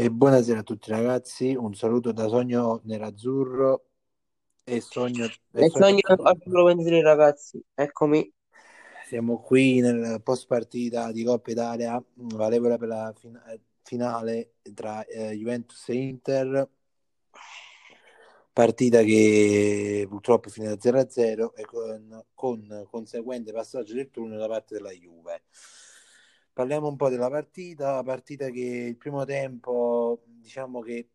E buonasera a tutti ragazzi, un saluto da Sogno Nerazzurro e Sogno... E e sogno Vendri ragazzi, eccomi. Siamo qui nel post partita di Coppa Italia, valevole per la fin- finale tra eh, Juventus e Inter, partita che purtroppo è finita 0-0 e con, con conseguente passaggio del turno da parte della Juve. Parliamo un po' della partita, la partita che il primo tempo diciamo che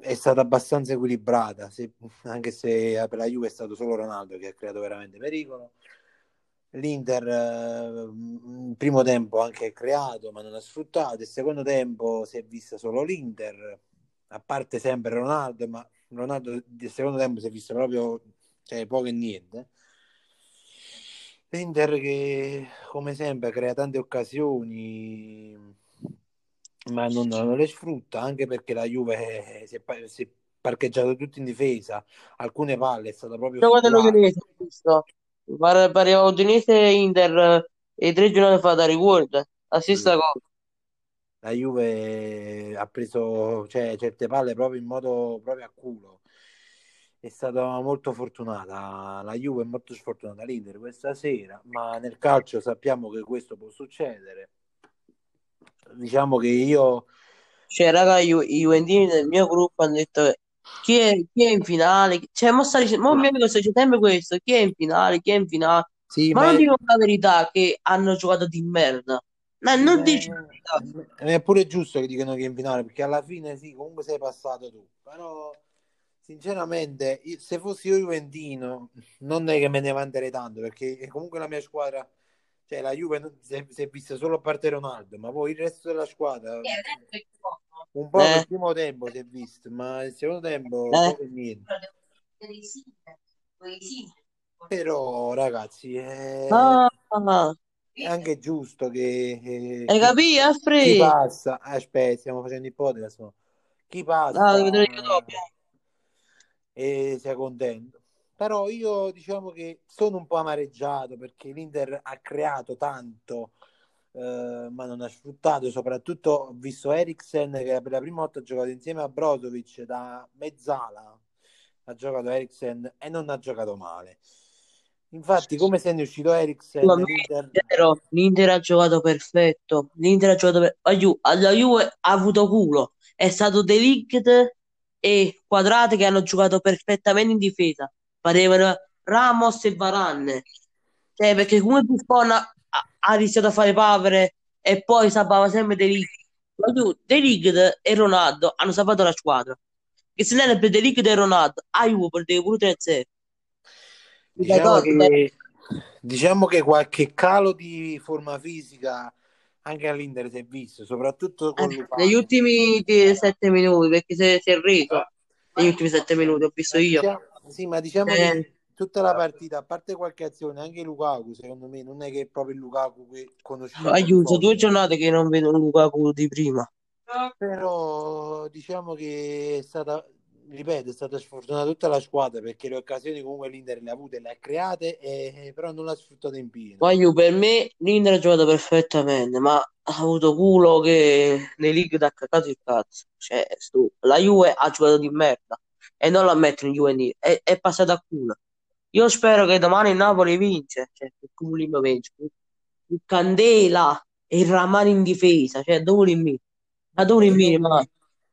è stata abbastanza equilibrata, se- anche se per la Juve è stato solo Ronaldo che ha creato veramente pericolo. L'Inter eh, primo tempo anche creato ma non ha sfruttato, il secondo tempo si è vista solo l'Inter, a parte sempre Ronaldo, ma Ronaldo il secondo tempo si è visto proprio cioè, poco e niente. L'Inter che come sempre crea tante occasioni ma non, non le sfrutta anche perché la Juve si è, si è parcheggiato tutto in difesa. Alcune palle è stata proprio Io guarda l'Udinese. Pare- Pareva Udinese Inter eh, e tre giornate fa da la stessa cosa. la Juve ha preso cioè, certe palle proprio in modo proprio a culo è stata molto fortunata la Juve è molto sfortunata l'Inter questa sera ma nel calcio sappiamo che questo può succedere diciamo che io Cioè, raga, i Ju- Juventini del mio gruppo hanno detto chi è, chi è in finale? Cioè, mo sta dicendo, mo mio amico sta dicendo sempre questo, chi è in finale, chi è in finale? sì Ma ma non è, dicono la verità che hanno giocato di merda. No, sì, non ma dici la verità. è pure giusto che dicano che è in finale perché alla fine sì comunque sei passato tu però sinceramente se fossi io Juventino non è che me ne vanterei tanto perché comunque la mia squadra cioè la Juve non- si è, si è vista solo a parte Ronaldo ma poi il resto della squadra un po' nel Eh, primo tempo si è visto ma il secondo tempo eh. poco niente però ragazzi è, Ah, è anche giusto che, che hai chi, capito, chi Alfred? passa aspetta stiamo facendo ipotesi no? chi Ah, passa dopo. E sia contento però io diciamo che sono un po' amareggiato perché l'Inter ha creato tanto eh, ma non ha sfruttato soprattutto ho visto Eriksen che per la prima volta ha giocato insieme a Brozovic da mezzala ha giocato Eriksen e non ha giocato male infatti come se ne è uscito Eriksen me, l'Inter. L'Inter ha giocato perfetto. L'Inter ha giocato per... la Ju- la Juve ha avuto culo. È stato De Ligt e Quadrate che hanno giocato perfettamente in difesa. Parevano Ramos e Varane. Cioè, perché come Buffon ha, ha- rischiato a fare papere e poi salvava sempre De Ligt. La Ju- De Ligt e Ronaldo hanno salvato la squadra. Che se non era per De Ligt e Ronaldo, a Juve perdeva pure 3-0. Mi diciamo diciamo che qualche calo di forma fisica anche all'Inter si è visto soprattutto con Eh, negli ultimi sette minuti, perché si, si è reso negli ultimi sette minuti, ho visto io. diciamo, sì, ma diciamo Eh, che tutta la partita, a parte qualche azione, anche Lukaku, secondo me, non è che è proprio il Lukaku che conosciamo chiuso due giornate che non vedo un Lukaku di prima. Però diciamo che è stata, ripeto, è stata sfortunata tutta la squadra perché le occasioni comunque l'Inter le ha avute, le ha create, e, però non l'ha sfruttate in pieno. Ma io, per me l'Inter ha giocato perfettamente, ma ha avuto culo che nei league ti ha cagato il cazzo. Cioè, la Juve ha giocato di merda e non la mettono in Juve, è, è passata a culo. Io spero che domani il Napoli vince, cioè, che Comunino vince. Il Candela e il Ramani in difesa, cioè, dove in me? Ma dove in me, ma?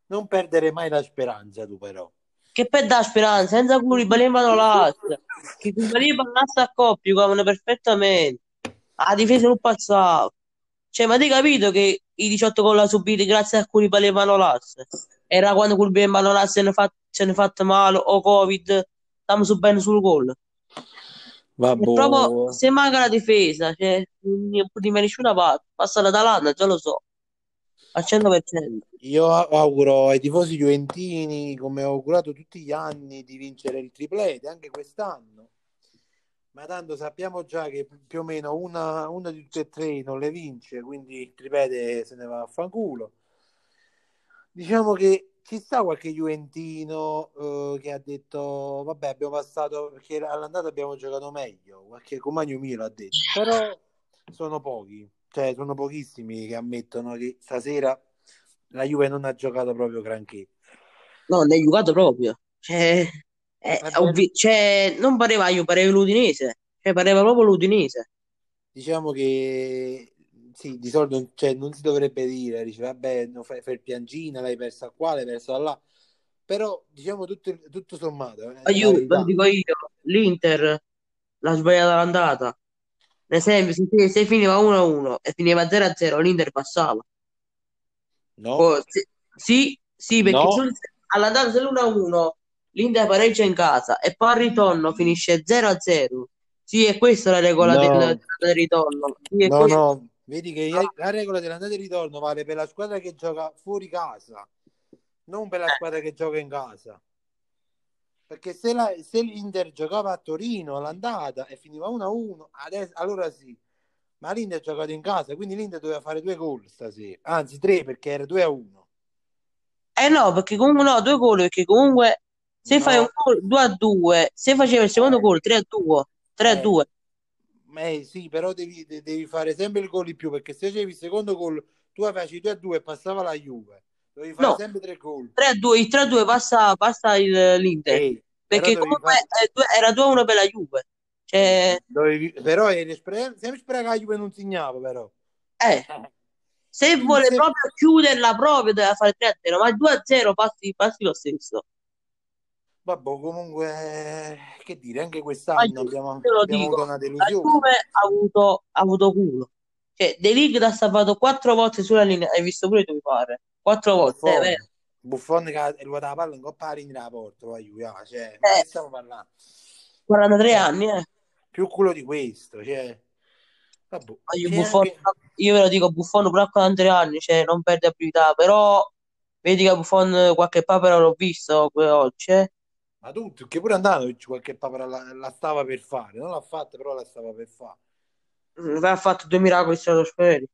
Non perdere mai la speranza, tu però. Che per dare speranza, senza Koulibaly vanno l'asta. Che Koulibaly l'asta a coppia, giocavano perfettamente. La difesa non passava. Cioè, ma ti hai capito che i 18 gol ha subiti grazie a Koulibaly e Manolas? Era quando Koulibaly e Manolas se ne fa, se ne fatto male o Covid, stiamo subendo sul gol. È proprio, Vabbè, se manca la difesa, cioè, non di nessuna parte. Passa l'Atalanta, già lo so, al 100%. io auguro ai tifosi juventini, come ho augurato tutti gli anni, di vincere il triplete, anche quest'anno. Ma tanto sappiamo già che più o meno una, una di tutte e tre non le vince, quindi il triplete se ne va a fanculo. Diciamo che ci sta qualche Juventino eh, che ha detto vabbè abbiamo passato perché all'andata abbiamo giocato meglio qualche Comagno mio l'ha detto però sono pochi cioè sono pochissimi che ammettono che stasera la Juve non ha giocato proprio granché. No, non è giocato proprio. Cioè, è Vabbè, ovvi- cioè, non pareva io, pareva l'Udinese. Cioè, pareva proprio l'Udinese. diciamo che sì, di solito cioè, non si dovrebbe dire, dice vabbè, non fai, fai il piangina, l'hai persa qua, l'hai persa là. Però diciamo tutto, tutto sommato, eh, è io, dico io, l'Inter l'ha sbagliata l'andata. Ad esempio, se, se finiva 1-1 e finiva 0-0, l'Inter passava. No, Oh, se- sì, sì, perché no, sul- all'andata dell'1-1 l'Inter pareggia in casa e poi al ritorno finisce 0-0. Sì, è questa la regola del, no, del ritorno. Sì, no, questo. no. Vedi che la regola dell'andata e ritorno vale per la squadra che gioca fuori casa, non per la Eh, squadra che gioca in casa. Perché se, la- se l'Inter giocava a Torino all'andata e finiva 1-1, adesso, allora sì. Ma l'Inter ha giocato in casa, quindi l'Inter doveva fare due gol stasera, anzi tre perché era 2-1. eh no, perché comunque no, due gol, perché comunque se fai un No, gol 2-2, se faceva il secondo eh, gol 3-2, eh, 3-2, eh, sì, però devi, de- devi fare sempre il gol in più perché se facevi il secondo gol, tu facevi 2-2 e passava la Juve, dovevi fare no, sempre tre gol. 3-2, il 3-2 passa, passa il- l'Inter, Eh, però perché comunque fare... eh, due- era 2-1 per la Juve. Cioè, Dovevi... Però eri spre... sempre spera che la Juve non segnava, però. eh, se Quindi vuole se... proprio chiuderla proprio deve fare 3-0, ma il 2-0 passi, passi lo stesso. Vabbè, comunque, che dire, anche quest'anno abbiamo, abbiamo avuto dico, una la delusione. Juve ha avuto, ha avuto culo. Cioè, De Ligt ha salvato quattro volte sulla linea, hai visto pure tu mi pare. Quattro volte, Buffon, vero. Buffon che ha ruotato la palla in coppa la nella porta, la Juve, ah, cioè, ma Eh, stiamo parlando? 43 Eh, anni, eh. più culo di questo, cioè, vabbè, io Buffon, anche... io ve lo dico, Buffon pure a 43 anni, cioè non perde abilità, però vedi che Buffon qualche papera l'ho visto oggi, eh. Ma tutto, che pure Andanovic qualche papera la, la stava per fare, non l'ha fatta, però la stava per fare. Ha fatto due miracoli stratosferici.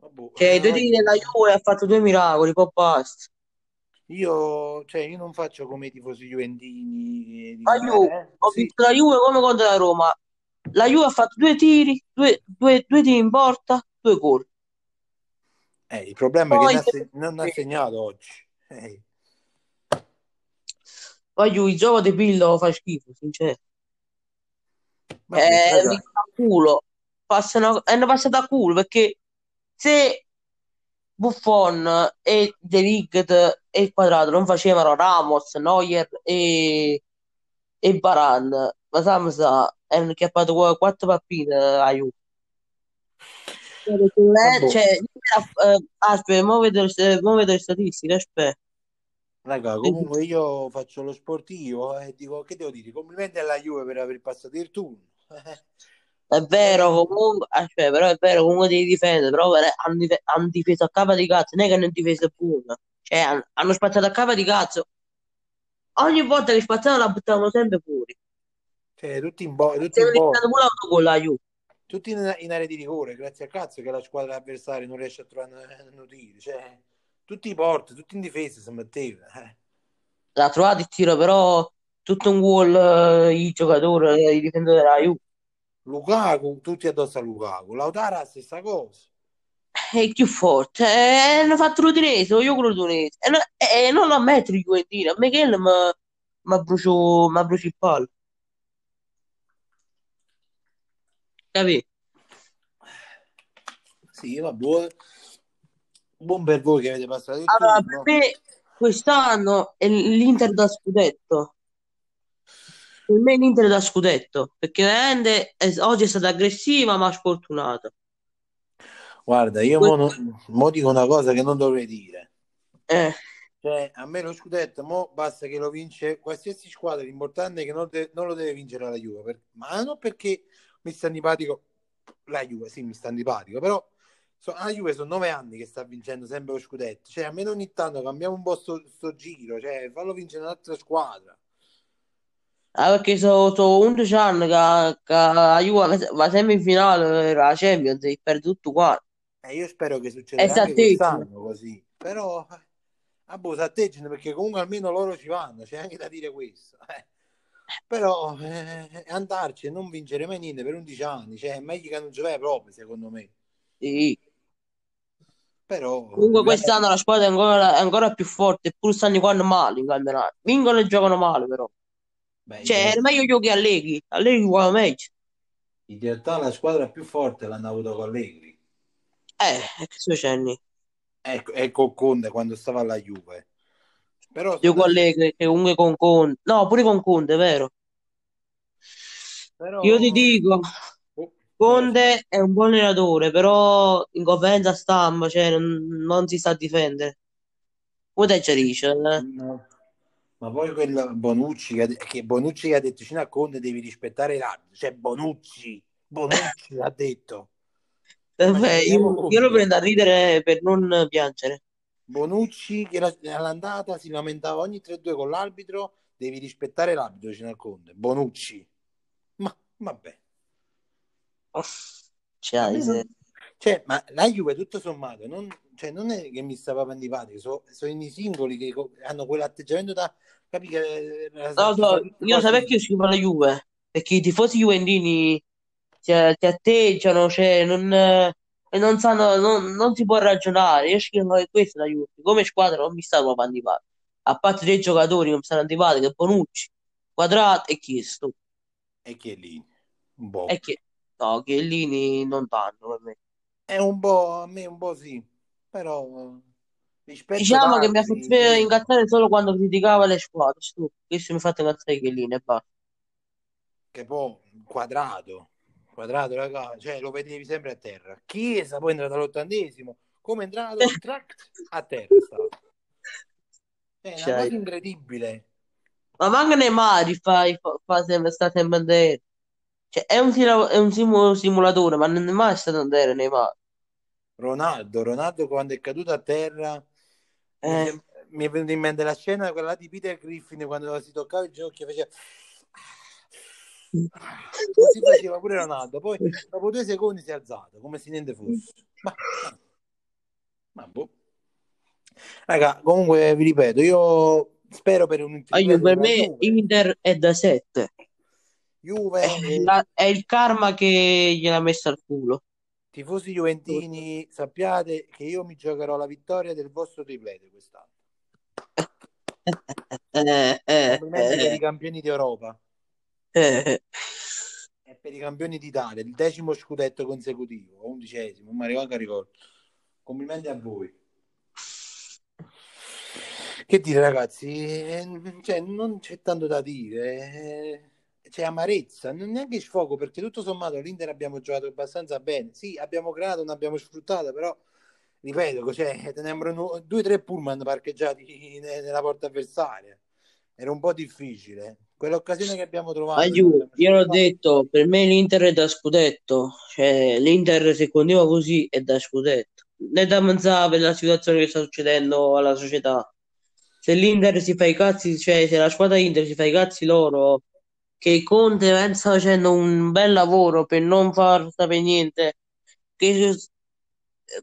Vabbè, Cioè, eh, due tiri della Juve. Ha fatto due miracoli, poi basta. Io, cioè, io non faccio come i tifosi juventini che La Juve, eh, ho sì, visto la Juve come contro la Roma. La Juve ha fatto due tiri, due, due, due tiri in porta, due gol. eh, il problema è che Poi, ha se- non ha segnato oggi. Eh, poi il gioco di Pillo fa schifo, sincero. Vabbè, Eh, raga, culo. Passano, è una passata a culo perché se Buffon e De Ligt e il Quadrato non facevano Ramos, Neuer e, e Varane, ma sa, ma sa, erano acchiappato qua- quattro pappine a Juve. Perché, eh, vabbè, cioè, eh, aspetta, mo vedo, mo vedo le statistiche, aspetta. raga, comunque io faccio lo sportivo e dico, che devo dire? Complimenti alla Juve per aver passato il turno. È vero, Eh, comunque, aspetta, però è vero, comunque devi difendere, però hanno, dif- hanno difeso a capa di cazzo, non è che hanno difeso buono, cioè hanno, hanno spazzato a capa di cazzo, ogni volta che spazzavano la buttavano sempre fuori, cioè, tutti in, bo- tutti in Juve, tutti in, in area di rigore, grazie a cazzo che la squadra avversaria non riesce a trovare un tiro. Cioè, tutti in porta, tutti in difesa si metteva. Eh. l'ha trovato il tiro, però tutto un gol eh, i giocatori, eh, i difensori della Juve, Lukaku, tutti addosso a Lukaku. Lautaro la stessa cosa. è il più forte, eh, hanno fatto l'Udinese, io con l'Udinese, e, no- e non lo ammetto i Juventini, a me che mi mi brucio il palo, capito? Sì, va buono. Buon per voi che avete passato il Allora, per turno. me quest'anno è l'Inter da scudetto. Per me l'Inter da scudetto, perché veramente è- oggi è stata aggressiva ma sfortunata. Guarda, io mo, non- mo dico una cosa che non dovrei dire. Eh, Cioè, a me lo scudetto, mo basta che lo vince qualsiasi squadra, l'importante è che non, de- non lo deve vincere la Juve, per- ma non perché mi sta antipatico la Juve, sì, mi sta antipatico, però so- la Juve sono nove anni che sta vincendo sempre lo scudetto, cioè almeno ogni tanto cambiamo un po' sto, sto giro, cioè fallo vincere un'altra squadra. Ah, perché sono, sono 11 anni che, che la Juve va va sempre in finale per la Champions e perde tutto qua. Eh, io spero che succederà anche quest'anno così, però eh, ah, boh, s'atteggino perché comunque almeno loro ci vanno, c'è anche da dire questo. eh. Però eh, andarci e non vincere mai niente per 11 anni, cioè è meglio che non giocare proprio, secondo me. Sì. però Comunque quest'anno la squadra è ancora, è ancora più forte, pur stanno quando male in campionato. Vincono e giocano male, però. Beh, Cioè, era meglio giochi Allegri. Allegri gioca meglio. in realtà la squadra più forte l'hanno avuto con Allegri Eh, che succede? e, e con Conte quando stava alla Juve. Però Gioco sono Allegri, che comunque con Conte. No, pure con Conte, vero. però Io ti dico, Oh, Conte è un buon allenatore, però in conferenza stampa, cioè, non, non si sa difendere. Come te ci dice? eh? no. Ma poi quel Bonucci che, ha Bonucci ha detto fino a Conte devi rispettare l'arbitro, cioè Bonucci, Bonucci l'ha detto. Vabbè, rendiamo io, io lo prendo a ridere per non piangere. Bonucci che era- all'andata si lamentava ogni 3-2 con l'arbitro, devi rispettare l'arbitro vicino al Conte. Bonucci. Ma vabbè. Non- Cioè, ma la Juve tutto sommato non, cioè, non è che mi sta proprio antipatico, so- sono i singoli che hanno quell'atteggiamento da capi che la- No, no, io sapevo che io schifo la Juve, perché i tifosi juventini ti, ti atteggiano, cioè, non, eh, e non sanno, non, non si può ragionare. Io schifo che questa è la Juve. Come squadra non mi sta proprio antipatico. A parte dei giocatori che mi stanno antipatici, che Bonucci, Quadrato e Chiesto. E lì, un po'. E che, no, Chiellini non tanto per me. È un po', a me un po' sì, però rispetto Diciamo che mi ha fatto incazzare solo quando criticava le squadre. Questo mi ha fatto incazzare Chiellini e basta. che poi quadrato, quadrato, raga, cioè lo vedevi sempre a terra. Chiesa poi è entrato all'ottantesimo, come è entrato, track, a terra. È una Cioè. cosa incredibile. Ma manca Neymar fa, fa, fa sempre, sta sempre a terra. Cioè, è un, è un simu- simulatore, ma non è mai stato a terra Neymar. Ronaldo, Ronaldo quando è caduto a terra mi, Eh. mi è venuta in mente la scena quella di Peter Griffin quando si toccava il ginocchio faceva così faceva pure Ronaldo poi dopo due secondi si è alzato come se niente fosse ma, ma boh. raga comunque vi ripeto io spero per un Ah, io- per me Juve, Inter è da 7. Juve È, la- è il karma che gliel'ha messo al culo. Tifosi juventini sappiate che io mi giocherò la vittoria del vostro triplete quest'anno Eh, eh, complimenti per i eh, campioni d'Europa eh. e per i campioni d'Italia, il decimo scudetto consecutivo, o undicesimo, non mi arrivo a ricordo. Complimenti a voi. Che dire ragazzi, Eh, cioè, non c'è tanto da dire, C'è amarezza, non neanche sfogo perché tutto sommato l'Inter abbiamo giocato abbastanza bene, sì abbiamo creato, non abbiamo sfruttato, però ripeto, cioè, tenevano due o tre pullman parcheggiati ne- nella porta avversaria, era un po' difficile. Quell'occasione che abbiamo trovato... Ma abbiamo io l'ho detto, per me l'Inter è da scudetto, cioè l'Inter se continua così è da scudetto. Né da pensare per la situazione che sta succedendo alla società. Se l'Inter si fa i cazzi, cioè se la squadra Inter si fa i cazzi loro, che Conte sta facendo un bel lavoro per non far sapere niente, che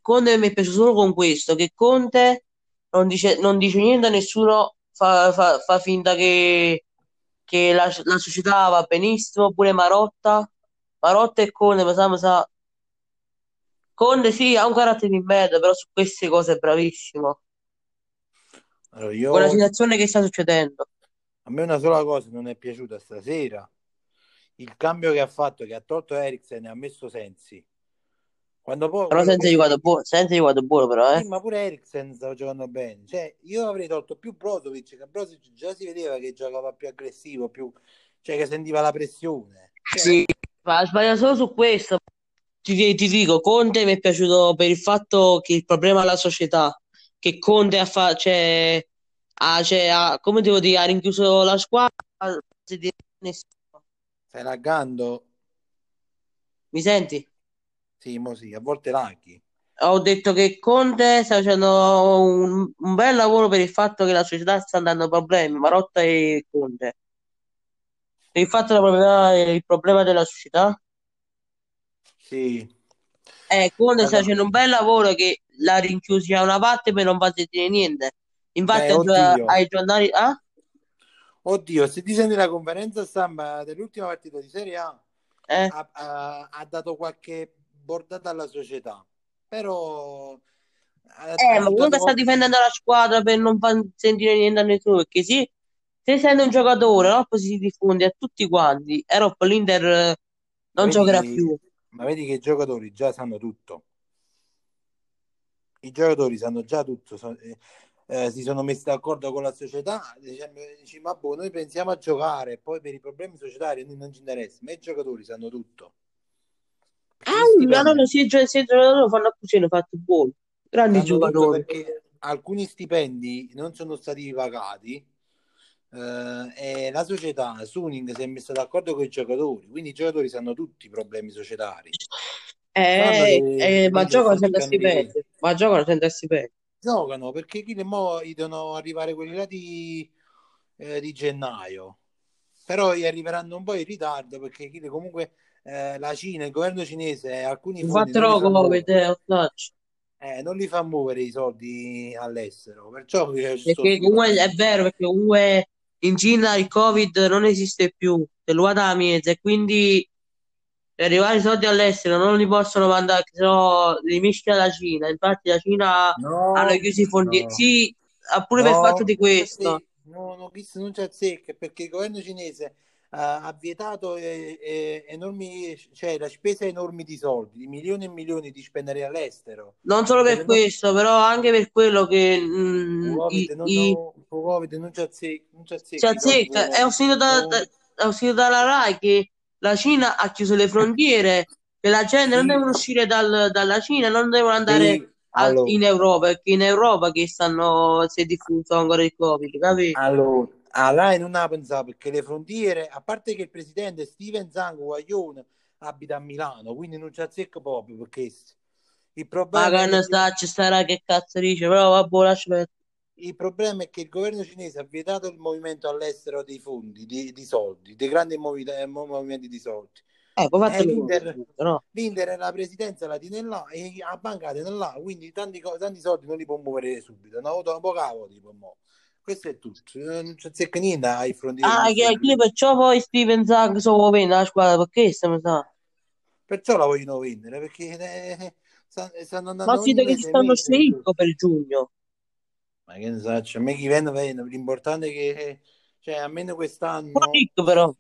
Conte mi è piaciuto solo con questo, che Conte non dice, non dice niente a nessuno, fa, fa- fa finta che, che la, la società va benissimo, pure Marotta, Marotta e Conte, mi sa, mi sa. Conte sì, ha un carattere di merda, però su queste cose è bravissimo. Allora, io, Con la situazione che sta succedendo. A me una sola cosa non è piaciuta stasera, il cambio che ha fatto, che ha tolto Eriksen e ha messo Sensi. Quando poi, Però senza giocato buono, senza giocato buono però, eh. Sì, ma pure Eriksen stava giocando bene. Cioè, io avrei tolto più Brozovic, che Brozovic già si vedeva che giocava più aggressivo, più... cioè che sentiva la pressione. Cioè, Sì, ma sbaglia solo su questo. Ti, ti dico, Conte mi è piaciuto per il fatto che il problema è la società, che Conte ha, fa, cioè, ha, cioè, ha- come devo dire, ha rinchiuso la squadra. nessuno. Stai laggando? Mi senti? Sì, mo sì, a volte laghi. Ho detto che Conte sta facendo un, un bel lavoro per il fatto che la società sta dando problemi, Marotta e Conte. Per il fatto del problema, il problema della società. Sì. Eh, Conte sta Allora. facendo un bel lavoro che l'ha rinchiusi da una parte per non far sentire niente. Infatti, Beh, ai giornali. Ah? Oddio, se ti senti la conferenza stampa dell'ultima partita di Serie A, Eh? ha, ha- ha dato qualche bordata alla società, però Eh, ha ma comunque sta difendendo la squadra per non far sentire niente a nessuno, perché sì, se sei un giocatore, no, poi si diffonde a tutti quanti, e dopo l'Inter eh, non vedi giocherà che, più. ma vedi che i giocatori già sanno tutto. I giocatori sanno già tutto, so- eh, eh, si sono messi d'accordo con la società, dicendo, dici, ma boh, noi pensiamo a giocare, poi per i problemi societari non ci interessa, ma i giocatori sanno tutto. Ah, stipendi no, se i gio- se i giocatori lo fanno a cucina, fatto buono. Grandi giocatori. perché alcuni stipendi non sono stati pagati eh, e la società, Suning, si è messa d'accordo con i giocatori, quindi i giocatori sanno tutti i problemi societari, Eh, eh, ma giocano senza cercando di crescere. stipendio, ma giocano senza stipendio. Giocano perché chi le mo devono arrivare quelli là di, eh, di gennaio, però gli arriveranno un po' in ritardo perché chi comunque eh, la Cina, il governo cinese, alcuni fa Covid, muovere, eh, non li fa muovere i soldi all'estero, perciò eh, Perché comunque è vero, perché comunque in Cina il Covid non esiste più, ruota la mezza, e quindi per arrivare i soldi all'estero non li possono mandare, se no li mischia la Cina. Infatti la Cina hanno No, chiuso i fondi, no, sì, pure per fatto no, di non questo. no, no, questo non c'è azzecca perché il governo cinese eh, ha vietato eh, eh, enormi, cioè la spesa enormi di soldi, di milioni e milioni di spendere all'estero. Non solo Per per non, questo, però anche per quello che il mm, Covid i, non, i- Covid non c'è azzecca, non c'è azzecca. È no, uscito, da, da- no, è uscito dalla RAI che la Cina ha chiuso le frontiere, che la gente non deve uscire dal- dalla Cina, non devono andare sì, a- in allora. Europa, perché in Europa che stanno, si è diffuso ancora il Covid, capito? Allora, a Rai non la pensavo perché le frontiere, a parte che il presidente Steven Zango Guaglione abita a Milano, quindi non c'è azzecca proprio perché il Ma problema che è ne che sta, ci starà che cazzo dice, però vabbè, lascia perdere. Il problema è che il governo cinese ha vietato il movimento all'estero dei fondi, di, di soldi, dei grandi eh, movimenti di soldi. Eh, E fatelo l'Inter, no? l'Inter la presidenza la tiene là e la banca la tiene là, quindi tanti, tanti soldi non li può muovere subito, hanno avuto un po' cavo tipo mo. Questo è tutto, non c'è azzecca niente ai frontiere Ah, che, che perciò poi Steven Zag sono bene la squadra, perché sta mi sa? Perciò la vogliono vendere perché eh, sta- stanno Ma andando ogni vedo che stanno ricco per giugno. Ma che ne so, cioè, a me chi vende, vende. L'importante è che, cioè, almeno quest'anno, ricco però.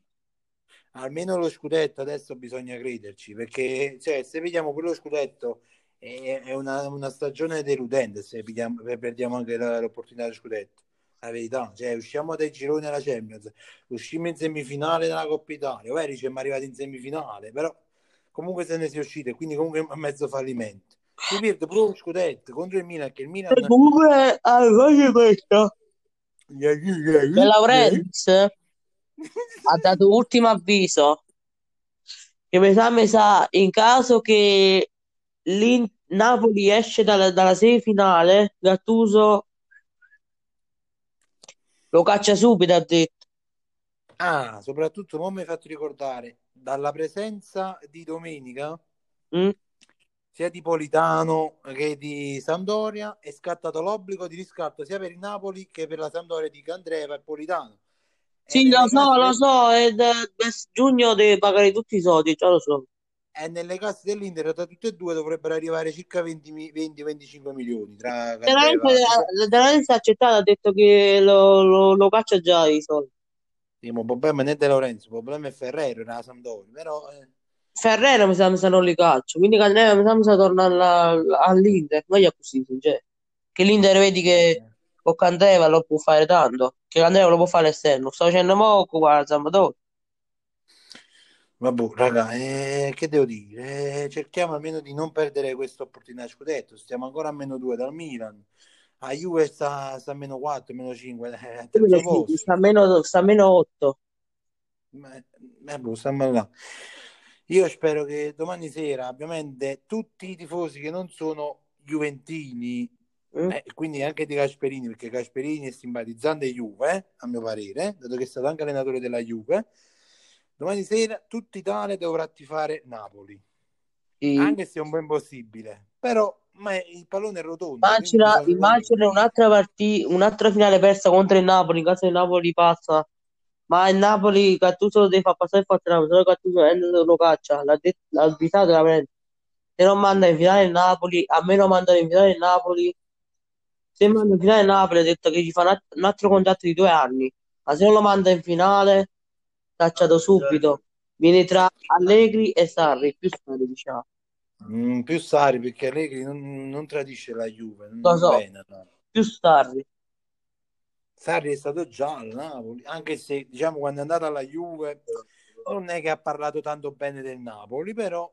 almeno lo scudetto adesso bisogna crederci perché, cioè, se vediamo quello scudetto è, è una, una stagione deludente se se perdiamo anche la- l'opportunità dello scudetto. La verità, cioè, usciamo dai gironi della Champions, uscimmo in semifinale della Coppa Italia, poi siamo arrivati in semifinale, però comunque se ne si è usciti, quindi comunque è mezzo fallimento. Si perde pure lo scudetto contro il Milan, che il E Milan... comunque, ah, voglio questo. Eh? De Laurentiis ha dato ultimo avviso che mi sa, mi sa, in caso che l'In- Napoli esce dalla, dalla semifinale, Gattuso lo caccia subito, ha detto. Ah, soprattutto, non mi hai fatto ricordare, dalla presenza di domenica, Mm? Sia di Politano che di Sampdoria, è scattato l'obbligo di riscatto sia per il Napoli che per la Sampdoria di Candreva e Politano. E Sì, lo so, lo del- so, e da- da giugno deve pagare tutti i soldi, già lo so. e nelle casse dell'Inter da tutte e due dovrebbero arrivare circa 20-25 milioni tra Candreva. la veramente ha accettato, ha detto che lo, lo, lo caccia già i soldi. Sì, ma il problema non è De Lorenzo, il problema è Ferrero, era la Sampdoria, però... eh, Ferrero mi sa, mi sa non li calcio, quindi Candreva mi sa, mi sa torna alla- all'Inter, non è così, sincero. Che l'Inter vedi che con Candreva lo può fare tanto, che Candreva lo può fare esterno, sto facendo poco, guarda, Sampdoria. Vabbè, raga, eh, che devo dire? Eh, cerchiamo almeno di non perdere questa opportunità scudetto. Stiamo ancora a meno 2 dal Milan. A Juve sta, sta a meno 4, meno 5, eh. Sta meno, sta a meno 8. Ma- eh, boh, stiamo là. Io spero che domani sera, ovviamente, tutti i tifosi che non sono juventini, Mm? eh, quindi anche di Gasperini, perché Gasperini è simpatizzante Juve, eh, a mio parere, dato che è stato anche allenatore della Juve. Domani sera tutta Italia dovrà tifare Napoli, Sì. anche se è un po' impossibile. Però ma il pallone è rotondo, Immagina, immagina un'altra partita, un'altra finale persa contro il Napoli, in caso il Napoli passa, ma il Napoli Gattuso lo deve far passare forte Napoli, se no Gattuso eh, lo caccia, l'ha detto, l'ha avvisato veramente. se non manda in finale il Napoli, a me non mandano in finale il Napoli. Se manda in finale il Napoli ha detto che ci fa un alt- un altro contratto di due anni, ma se non lo manda in finale, cacciato subito. Viene tra Allegri e Sarri, più Sarri diciamo. Mm, più Sari perché Allegri non, non tradisce la Juve, non Lo so. bene, no. Più Sarri. Sarri è stato già al Napoli, anche se diciamo quando è andato alla Juve non è che ha parlato tanto bene del Napoli, però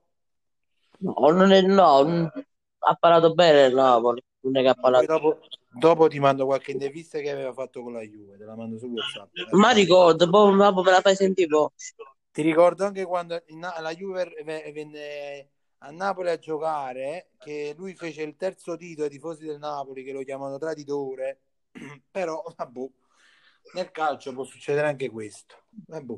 No, non è, no, non- ha parlato bene il Napoli, non è che ha parlato. dopo, dopo ti mando qualche intervista che aveva fatto con la Juve, te la mando su WhatsApp. Ma ricordo, poi dopo me la fai sentire poi. Ti ricordo anche quando la Juve ve- venne a Napoli a giocare, che lui fece il terzo dito ai tifosi del Napoli che lo chiamano traditore, però vabbè, nel calcio può succedere anche questo. Vabbè.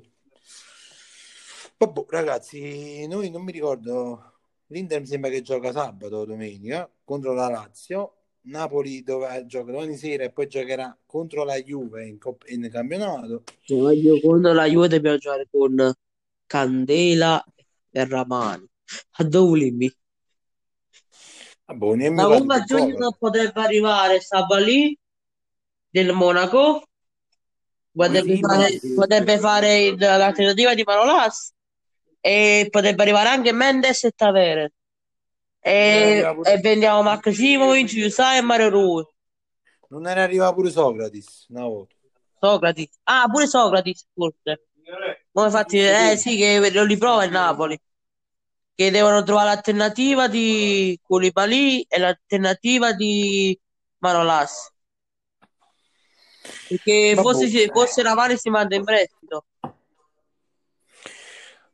Vabbè, ragazzi, noi non mi ricordo, l'Inter mi sembra che gioca sabato o domenica contro la Lazio, Napoli dove gioca domani sera e poi giocherà contro la Juve in, Cop- in campionato. Io contro la Juve dobbiamo giocare con Candela e Ramani. A? Vabbè, non è Ma tutto giugno povero. potrebbe arrivare Sabalì del Monaco, potrebbe Sì, fare, potrebbe fare il- l'alternativa di Manolas e potrebbe arrivare anche Mendes e Tavere. E, pure, e vendiamo Maximovic, Yusai e Mario Rui. non era arrivato pure Socrates una volta. Socrati. Ah, pure Socrati, forse. Come infatti, eh sì, che lo riprova il Napoli. Che devono trovare l'alternativa di Koulibaly e l'alternativa di Manolas. Perché forse, Vabbè, se fosse Ramani si manda in prestito.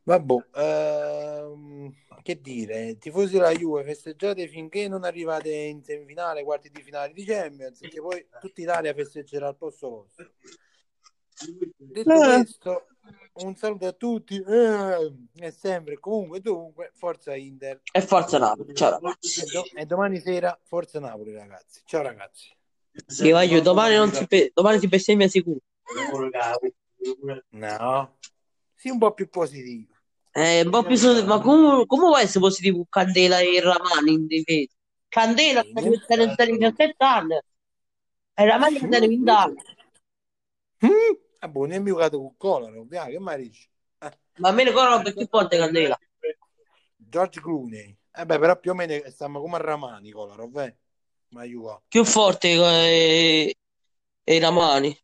vabbè, ehm, che dire, tifosi della Juve, festeggiate finché non arrivate in semifinale, quarti di finale di Champions, che poi tutta Italia festeggerà al posto vostro. Detto Eh, questo, un saluto a tutti eh, e sempre, comunque, dunque, forza Inter E forza Napoli. Ciao e, ragazzi. do- e domani sera forza Napoli, ragazzi. Ciao ragazzi. Sì, voglio, domani non si, pe- domani si bestemmia sicuro. No, sì, un po' più positivo. Eh, un po' più su- ma come, come può essere positivo con Candela e Ramani in difesa? Candela sta sta 17 anni e Ramani sta 20 anni. Mm? Ah, boh, ne è giocato con Colaro, via, che mai dici? Eh, Ma a me ricordo per più forte Candela. George Clooney. Eh beh, però più o meno stiamo come a Ramani, Colaro, beh. Ma io Più forte eh, e Ramani.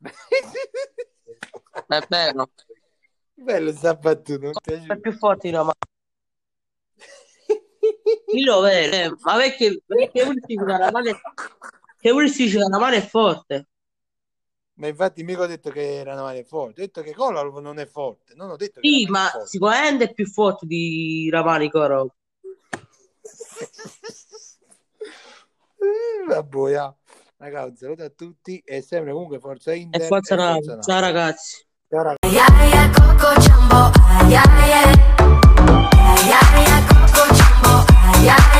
È vero. Bello sta battuta, È più forte di Ramani. Dillo vero, eh, ma perché, perché uno si dice che Ramani è, che uno si dice che Ramani è forte? Ma infatti mica ho detto che Ramani è forte, ho detto che Colaro non è forte, non ho detto che Sì, è ma forte. sicuramente è più forte di Ramani Coro. Vabbè. Ragazzi, un saluto a tutti e sempre comunque forza E Inter forza e forza Ciao ragazzi. Ciao ragazzi. Ay, Coco ay,